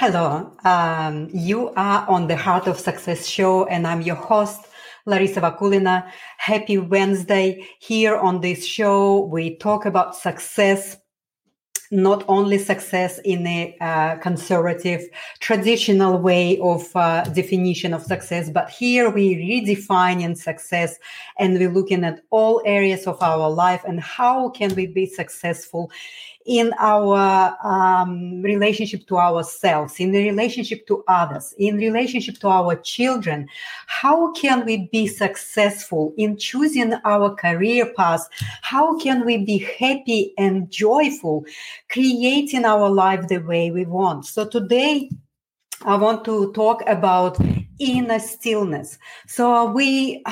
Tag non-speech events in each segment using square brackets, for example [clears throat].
Hello, um, you are on the Heart of Success show, and I'm your host, Larisa Vakulina. Happy Wednesday. Here on this show, we talk about success, not only success in a uh, conservative, traditional way of uh, definition of success, but here we redefining success and we're looking at all areas of our life and how can we be successful in our um, relationship to ourselves, in the relationship to others, in relationship to our children. How can we be successful in choosing our career path? How can we be happy and joyful, creating our life the way we want? So today, I want to talk about inner stillness. So we,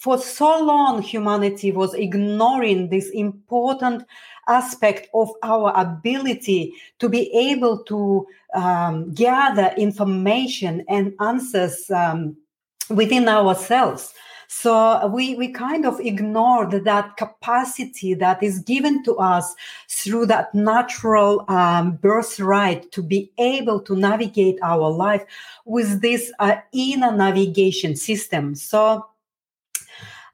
for so long, humanity was ignoring this important aspect of our ability to be able to um, gather information and answers um, within ourselves. So we, we kind of ignored that capacity that is given to us through that natural um, birthright to be able to navigate our life with this uh, inner navigation system. So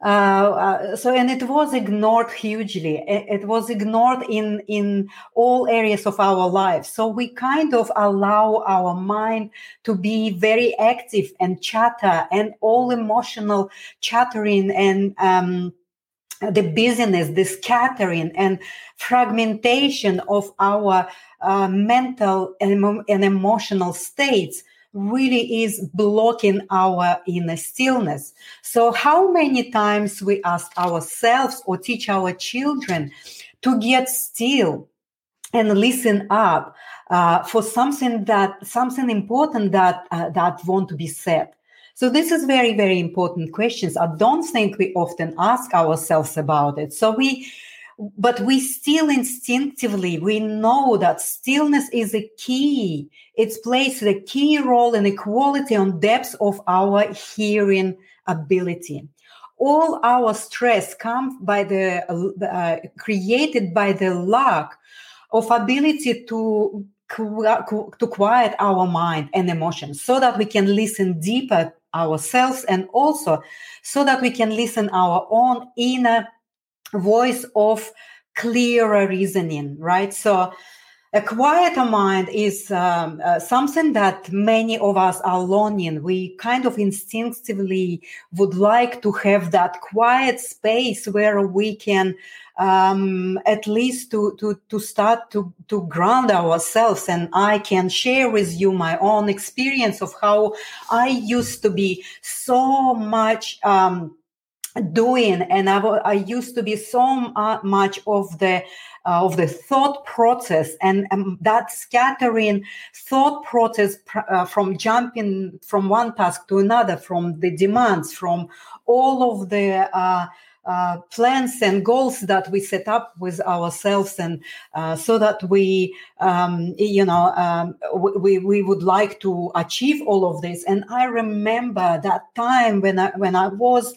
uh, uh, so and it was ignored hugely. It, was ignored in in all areas of our lives. So we kind of allow our mind to be very active and chatter and all emotional chattering and um, the busyness, the scattering and fragmentation of our uh, mental and, and emotional states really is blocking our inner stillness. So, how many times we ask ourselves or teach our children to get still and listen up uh, for something that something important that uh, that want to be said. So this is very very important questions. I don't think we often ask ourselves about it. So we but we still instinctively we know that stillness is a key. It plays the key role in the quality and depth of our hearing ability. All our stress comes by the uh, created by the lack of ability to to quiet our mind and emotions so that we can listen deeper ourselves and also so that we can listen our own inner voice of clearer reasoning, right? So a quieter mind is um, uh, something that many of us are longing. We kind of instinctively would like to have that quiet space where we can um, at least to, to, to start to, to ground ourselves. And I can share with you my own experience of how I used to be so much, um, doing and I, I used to be so much of the uh, of the thought process and um, that scattering thought process pr- uh, from jumping from one task to another from the demands from all of the uh, uh, plans and goals that we set up with ourselves and uh, so that we um, you know um, we, we would like to achieve all of this. And i remember that time when i when i was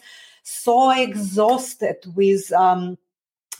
so exhausted with um,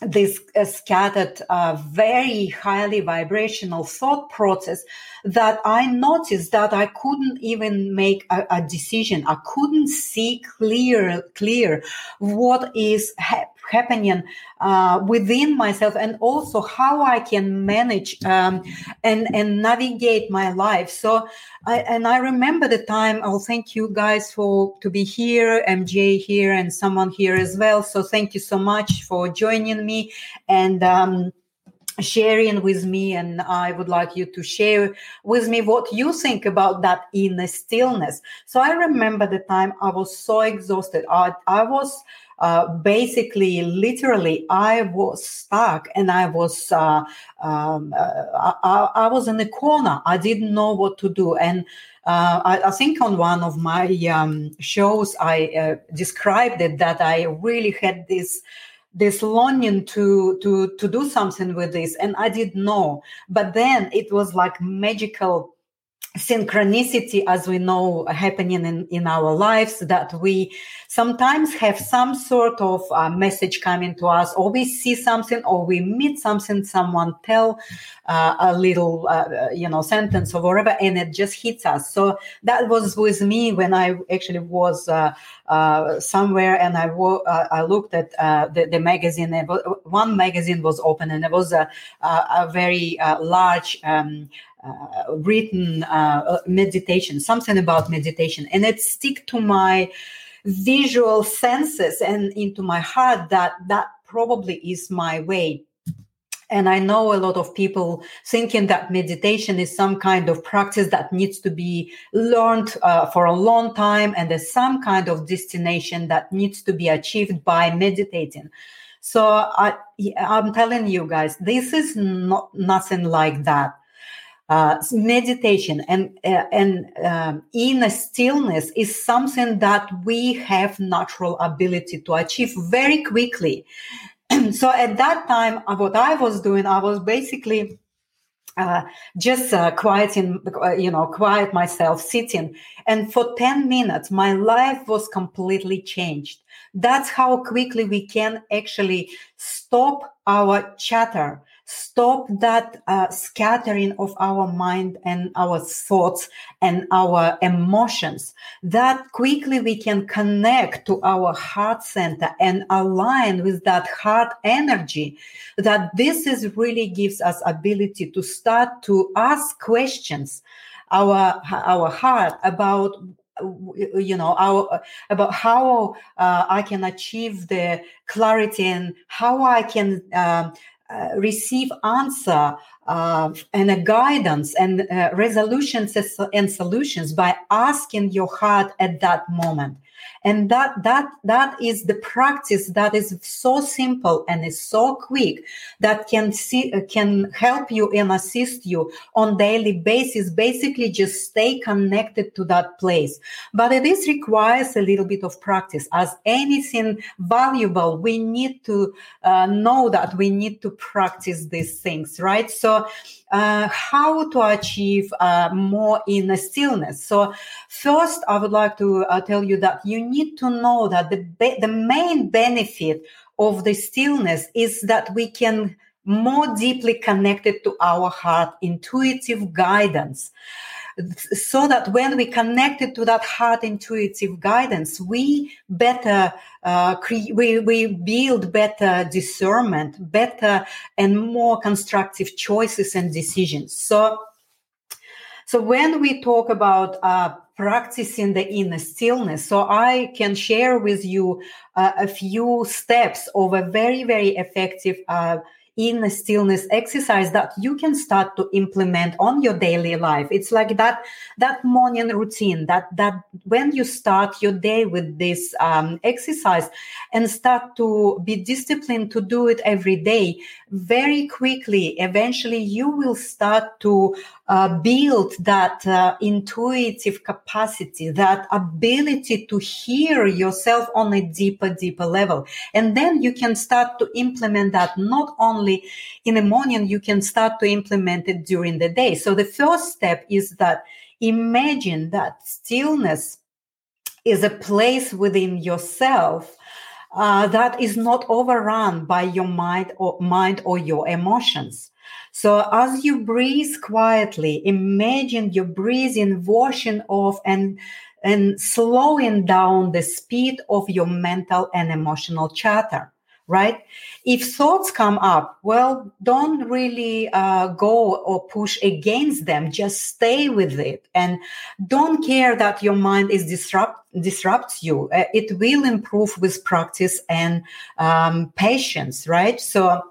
this uh, scattered, uh, very highly vibrational thought process that I noticed that I couldn't even make a, a decision. I couldn't see clear, clear what is ha- happening uh, within myself and also how I can manage um, and and navigate my life. So, I, and I remember the time. I'll thank you guys for to be here, MJ here, and someone here as well. So, thank you so much for joining me and. Um, sharing with me and i would like you to share with me what you think about that inner stillness so i remember the time i was so exhausted i, I was uh, basically, literally, I was stuck and I was uh, um, uh, I, I, was in a corner. I didn't know what to do, and uh, I, I, think on one of my um, shows I uh, described it that I really had this this longing to to to do something with this and i didn't know but then it was like magical synchronicity as we know happening in, in our lives that we sometimes have some sort of uh, message coming to us or we see something or we meet something someone tell uh, a little uh, you know sentence or whatever and it just hits us. So that was with me when i actually was uh, uh, somewhere and I, wo- uh, I looked at the, the magazine. One magazine was open and it was a, a very large um, uh, written uh, meditation, something about meditation, and it stick to my visual senses and into my heart that that probably is my way. And I know a lot of people thinking that meditation is some kind of practice that needs to be learned uh, for a long time, and there's some kind of destination that needs to be achieved by meditating. So I, I'm telling you guys, this is not nothing like that uh, meditation and uh, and um, inner stillness is something that we have natural ability to achieve very quickly [clears throat] so at that time uh, what i was doing i was basically uh, just uh, quieting, uh, you know, quiet myself, sitting. And for 10 minutes, my life was completely changed. That's how quickly we can actually stop our chatter stop that uh, scattering of our mind and our thoughts and our emotions. That quickly we can connect to our heart center and align with that heart energy. That this is really gives us ability to start to ask questions our our heart about you know our, about how uh, i can achieve the clarity and how i can um, uh, receive answer uh, and a guidance and uh, resolutions and solutions by asking your heart at that moment and that that that is the practice that is so simple and is so quick that can see can help you and assist you on daily basis. Basically just stay connected to that place. But it is requires a little bit of practice. As anything valuable we need to uh, know that we need to practice these things right? So uh, how to achieve uh, more inner stillness. So, first, I would like to uh, tell you that you need to know that the be- the main benefit of the stillness is that we can more deeply connected to our heart, intuitive guidance so that when we connected to that heart intuitive guidance, we better uh, cre- we we build better discernment, better and more constructive choices and decisions. So, so when we talk about uh, practicing the inner stillness. So I can share with you uh, a few steps of a very, very effective uh, in a stillness exercise that you can start to implement on your daily life it's like that that morning routine that that when you start your day with this um, exercise and start to be disciplined to do it every day very quickly eventually you will start to uh, build that uh, intuitive capacity that ability to hear yourself on a deeper deeper level and then you can start to implement that not only in the morning, you can start to implement it during the day. So the first step is that imagine that stillness is a place within yourself uh, that is not overrun by your mind or mind or your emotions. So as you breathe quietly, imagine your breathing washing off and and slowing down the speed of your mental and emotional chatter right? If thoughts come up, well, don't really uh, go or push against them. Just stay with it and don't care that your mind is disrupt disrupts you. Uh, it will improve with practice and um, patience, right? So.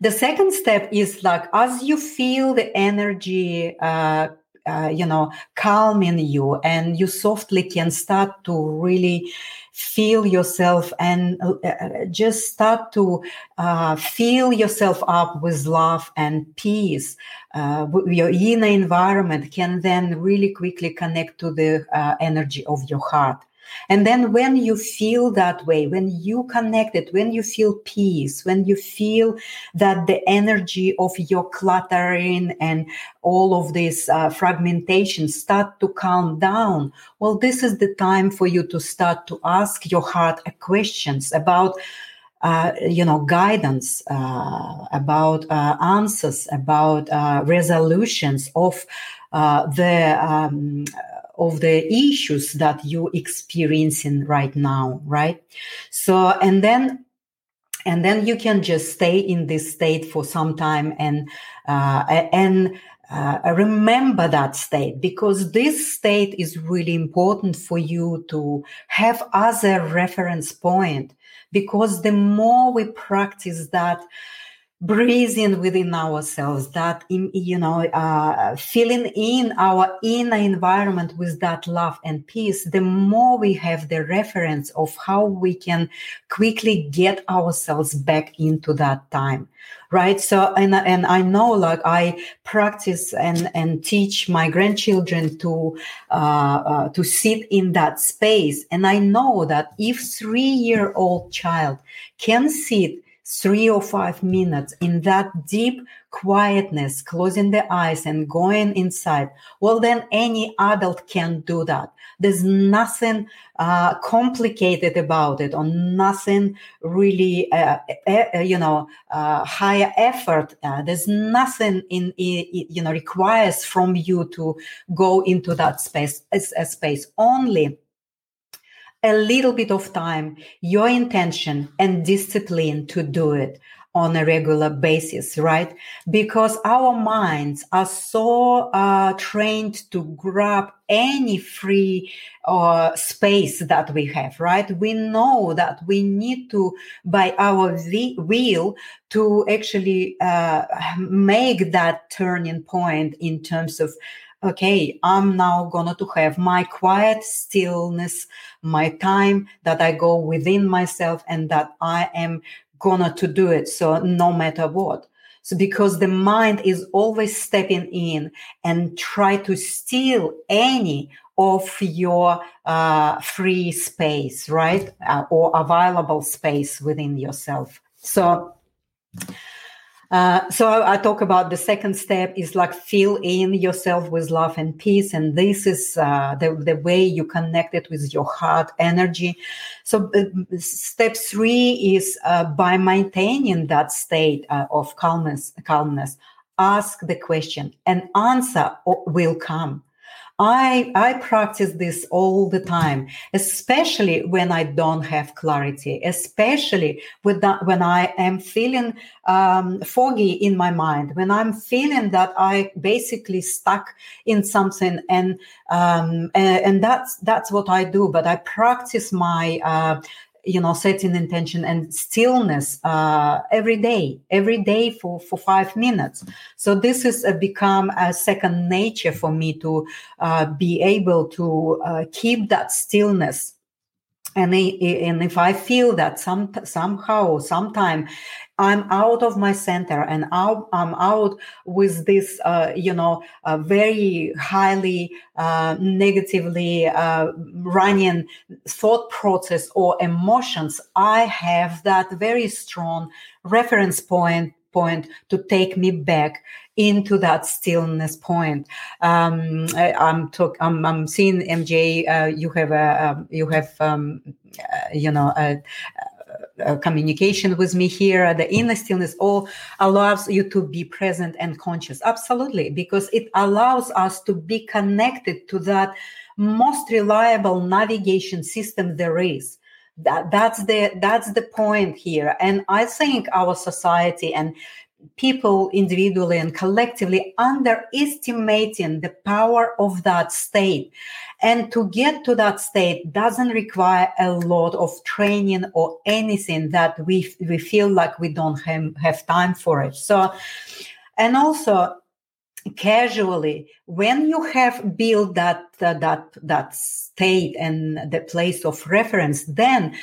The second step is like as you feel the energy uh, uh, you know calming you and you softly can start to really feel yourself and uh, uh just start to uh, fill yourself up with love and peace uh, your inner environment can then really quickly connect to the uh, energy of your heart And then when you feel that way, when you connect it, when you feel peace, when you feel that the energy of your cluttering and all of this uh, fragmentation start to calm down, well, this is the time for you to start to ask your heart questions about uh, you know guidance uh, about uh, answers about uh, resolutions of uh, the um, of the issues that you experiencing right now right? So and then and then you can just stay in this state for some time and uh, and uh, remember that state because this state is really important for you to have as a reference point because the more we practice that breathing within ourselves that you know uh, filling in our inner environment with that love and peace the more we have the reference of how we can quickly get ourselves back into that time right? So and and i know like i practice and and teach my grandchildren to uh, uh, to sit in that space. And i know that if 3 year old child can sit three or five minutes in that deep quietness, closing the eyes and going inside, well, then any adult can do that. There's nothing uh, complicated about it, or nothing really, uh, you know, uh, higher effort. Uh, there's nothing in, you know, requires from you to go into that space, as a space only a little bit of time, your intention and discipline to do it on a regular basis, right? Because our minds are so uh, trained to grab any free uh, space that we have, right? We know that we need to, by our will, to actually uh, make that turning point in terms of okay, I'm now gonna to have my quiet stillness, my time that I go within myself and that I am gonna to do it. So no matter what. So because the mind is always stepping in and try to steal any of your uh, free space, right? Uh, or available space within yourself. So uh, so I, I, talk about the second step is like fill in yourself with love and peace, and this is uh, the the way you connect it with your heart energy. So uh, step three is uh, by maintaining that state uh, of calmness. Calmness, ask the question, and answer will come. I, I practice this all the time, especially when I don't have clarity, especially with that, when I am feeling um, foggy in my mind, when I'm feeling that I basically stuck in something, and um, and, and that's that's what I do. But I practice my uh, you know setting intention and stillness uh, every day every day for for five minutes. So this has uh, become a second nature for me to uh, be able to uh, keep that stillness. And, and if i feel that some somehow sometime I'm out of my center and out, I'm out with this, uh, you know, uh, very highly uh, negatively uh, running thought process or emotions. I have that very strong reference point point to take me back into that stillness point. Um, I, am talk, I'm, I'm seeing MJ. Uh, you have a, um, you have um, uh, you know a, uh, communication with me here the inner stillness all allows you to be present and conscious. Absolutely because it allows us to be connected to that most reliable navigation system there is. That that's the that's the point here. And i think our society and people individually and collectively underestimating the power of that state. And to get to that state doesn't require a lot of training or anything that we, we feel like we don't have, have time for it. So, and also casually, when you have built that, uh, that, that state and the place of reference, then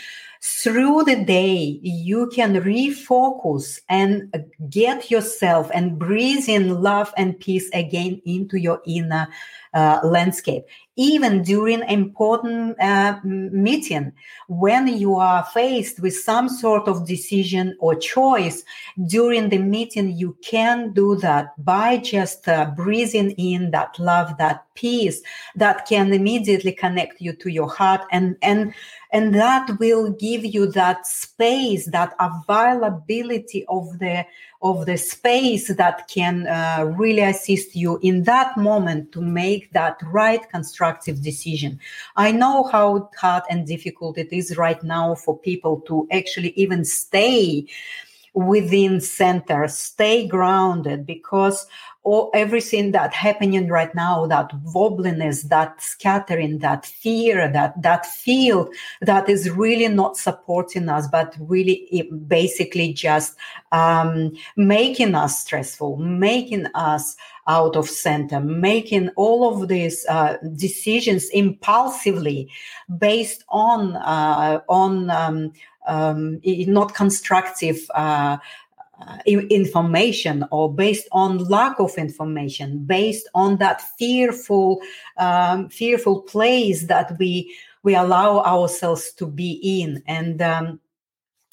through the day you can refocus and get yourself and breathe in love and peace again into your inner uh, landscape even during important uh, meeting when you are faced with some sort of decision or choice during the meeting you can do that by just uh, breathing in that love that peace that can immediately connect you to your heart and and and that will give you that space that availability of the of the space that can uh, really assist you in that moment to make that right constructive decision. I know how hard and difficult it is right now for people to actually even stay within center. Stay grounded because all everything that happening right now that wobbliness that scattering that fear that that field that is really not supporting us but really basically just um, making us stressful making us out of center making all of these uh, decisions impulsively based on uh, on um, um, not constructive uh, uh, information or based on lack of information based on that fearful um, fearful place that we we allow ourselves to be in. And um,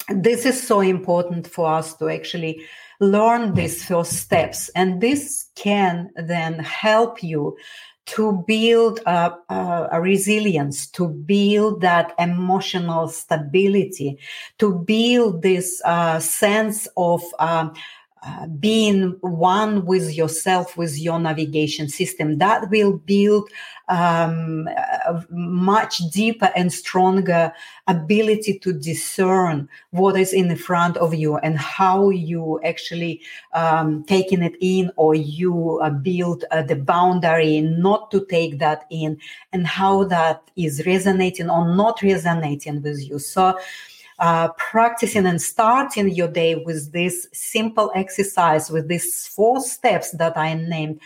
this is so important for us to actually learn these first steps. And this can then help you to build a, a, a, resilience, to build that emotional stability, to build this uh, sense of um, uh, being one with yourself, with your navigation system. That will build um, a much deeper and stronger ability to discern what is in front of you and how you actually um, taking it in or you uh, build uh, the boundary not to take that in and how that is resonating or not resonating with you. So, uh, practicing and starting your day with this simple exercise, with these four steps that I named,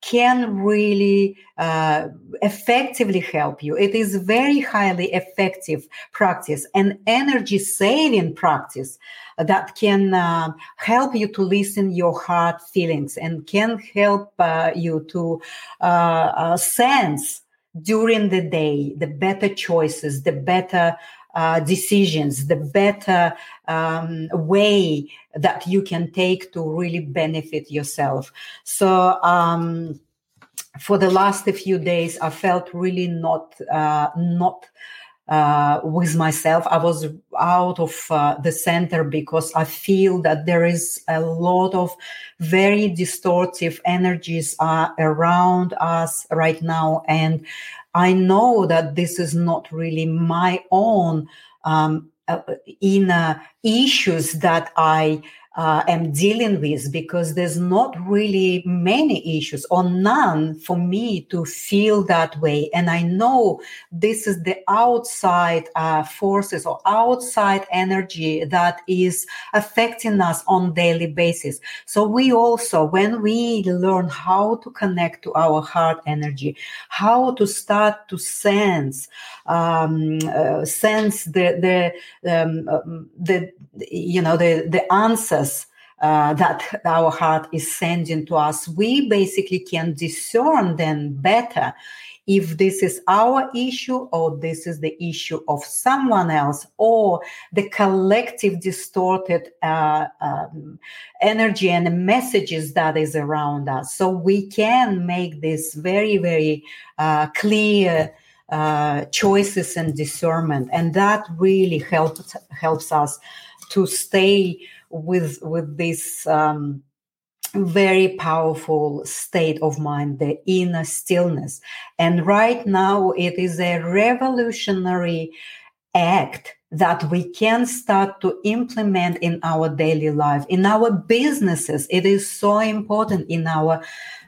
can really uh, effectively help you. It is very highly effective practice and energy saving practice that can uh, help you to listen your heart feelings and can help uh, you to uh, uh, sense during the day the better choices, the better uh, decisions, the better um, way that you can take to really benefit yourself. So, um, for the last few days, I felt really not uh, not uh, with myself. I was out of uh, the center because I feel that there is a lot of very distortive energies uh, around us right now, and I know that this is not really my own um, uh, inner issues that I uh, am dealing with because there's not really many issues or none for me to feel that way. And I know this is the outside uh, forces or outside energy that is affecting us on daily basis. So we also, when we learn how to connect to our heart energy, how to start to sense, um, uh, sense the the um, um the you know the the uh, that our heart is sending to us, we basically can discern then better if this is our issue or this is the issue of someone else or the collective distorted uh, um, energy and messages that is around us. So we can make this very, very uh, clear. Uh, choices and discernment, and that really helps helps us to stay with with this um, very powerful state of mind, the inner stillness. And right now, it is a revolutionary act that we can start to implement in our daily life, in our businesses. It is so important in our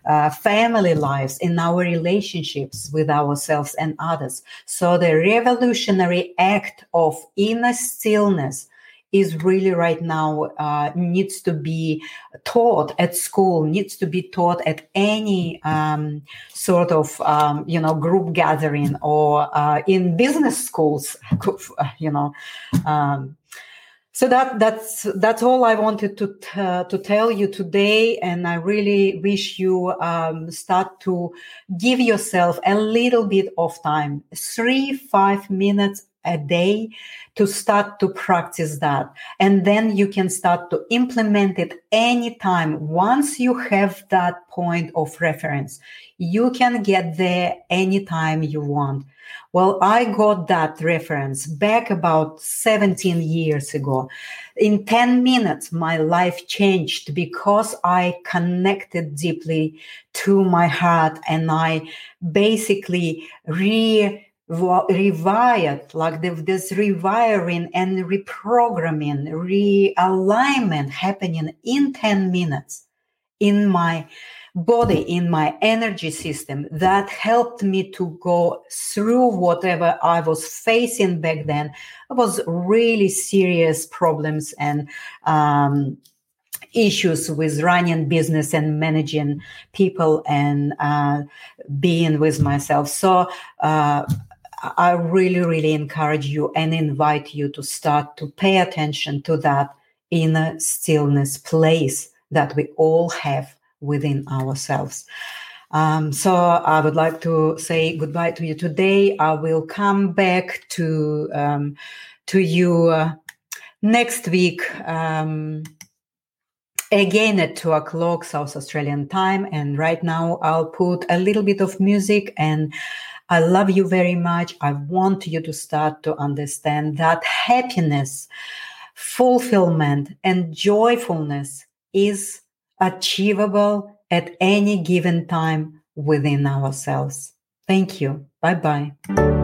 uh, family lives, in our relationships with ourselves and others. So, the revolutionary act of inner stillness is really right now uh, needs to be taught at school, needs to be taught at any um, sort of um, you know group gathering or uh, in business schools, [laughs] you know. Um, so that that's that's all I wanted to uh, to tell you today, and I really wish you um, start to give yourself a little bit of time, three five minutes a day to start to practice that. And then you can start to implement it anytime once you have that point of reference. You can get there anytime you want well, I got that reference back about 17 years ago. In 10 minutes, my life changed because I connected deeply to my heart and I basically re rewired like this rewiring and reprogramming realignment happening in 10 minutes in my body in my energy system that helped me to go through whatever I was facing back then. It was really serious problems and um, issues with running business and managing people and uh, being with myself. So uh, I really, really encourage you and invite you to start to pay attention to that inner stillness place that we all have within ourselves. Um, so I would like to say goodbye to you today. I will come back to um, to you uh, next week. Um, again at two o'clock South Australian time. And right now I'll put a little bit of music and I love you very much. I want you to start to understand that happiness, fulfillment, and joyfulness is achievable at any given time within ourselves. Thank you. Bye bye.